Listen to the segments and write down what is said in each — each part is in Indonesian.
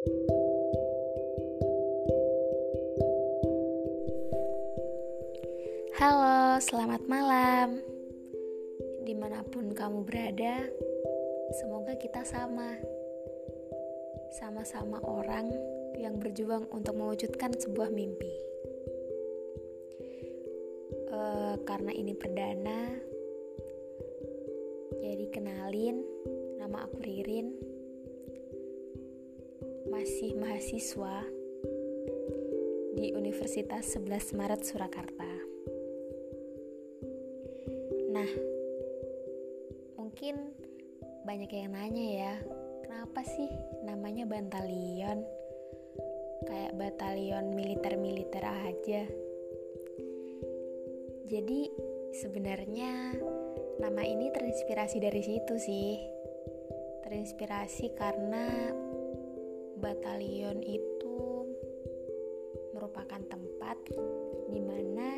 Halo, selamat malam. Di mana pun kamu berada, semoga kita sama. Sama-sama orang yang berjuang untuk mewujudkan sebuah mimpi. Uh, karena ini perdana, jadi kenalin, nama aku Ririn. Masih mahasiswa di Universitas 11 Maret Surakarta. Nah, mungkin banyak yang nanya ya, kenapa sih namanya Bantalion? Kayak batalion militer-militer aja. Jadi sebenarnya nama ini terinspirasi dari situ sih. Terinspirasi karena batalion itu merupakan tempat di mana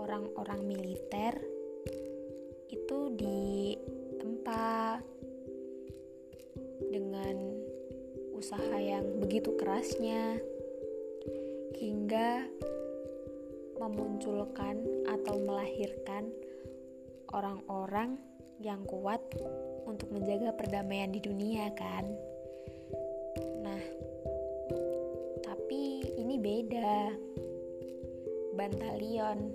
orang-orang militer itu ditempa dengan usaha yang begitu kerasnya hingga memunculkan atau melahirkan orang-orang yang kuat untuk menjaga perdamaian di dunia kan. Beda. Bantalion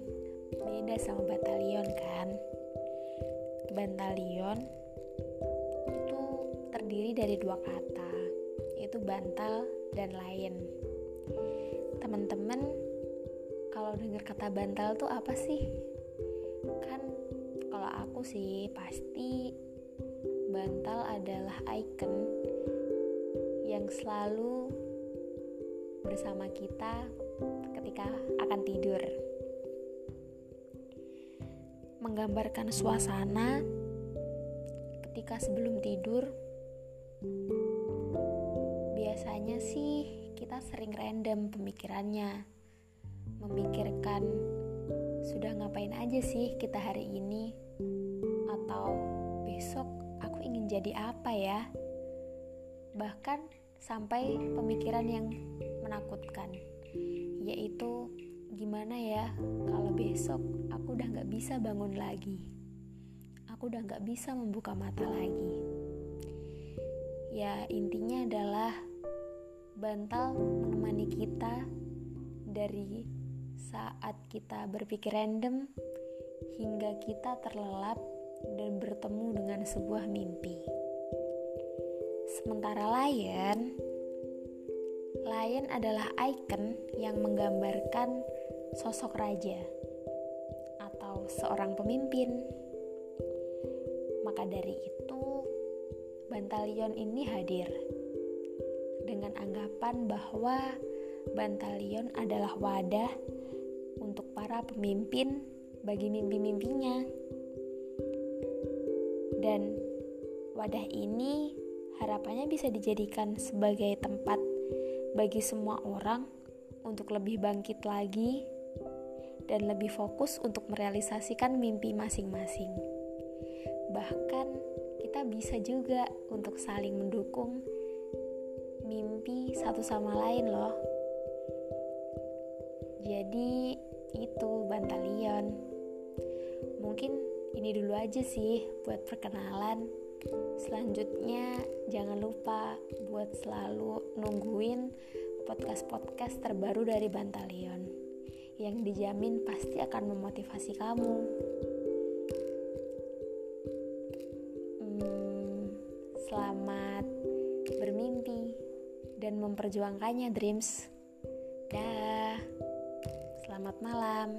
beda sama batalion kan. Bantalion itu terdiri dari dua kata, yaitu bantal dan lain. Teman-teman, kalau dengar kata bantal tuh apa sih? Kan kalau aku sih pasti bantal adalah icon yang selalu bersama kita ketika akan tidur. Menggambarkan suasana ketika sebelum tidur biasanya sih kita sering random pemikirannya memikirkan sudah ngapain aja sih kita hari ini atau besok aku ingin jadi apa ya? Bahkan sampai pemikiran yang menakutkan. Yaitu gimana ya kalau besok aku udah gak bisa bangun lagi. Aku udah gak bisa membuka mata lagi. Ya intinya adalah bantal menemani kita dari saat kita berpikir random hingga kita terlelap dan bertemu dengan sebuah mimpi. Sementara lion, lion adalah icon yang menggambarkan sosok raja atau seorang pemimpin. Maka dari itu, Bantalion ini hadir dengan anggapan bahwa Bantalion adalah wadah untuk para pemimpin bagi mimpi-mimpinya. Dan wadah ini harapannya bisa dijadikan sebagai tempat bagi semua orang untuk lebih bangkit lagi dan lebih fokus untuk merealisasikan mimpi masing-masing. Bahkan kita bisa juga untuk saling mendukung mimpi satu sama lain loh. Jadi itu Bantalion. Mungkin ini dulu aja sih buat perkenalan. Selanjutnya jangan lupa buat selalu nungguin podcast-podcast terbaru dari Bantalion yang dijamin pasti akan memotivasi kamu. Hmm, selamat bermimpi dan memperjuangkannya, Dreams. Dah, selamat malam.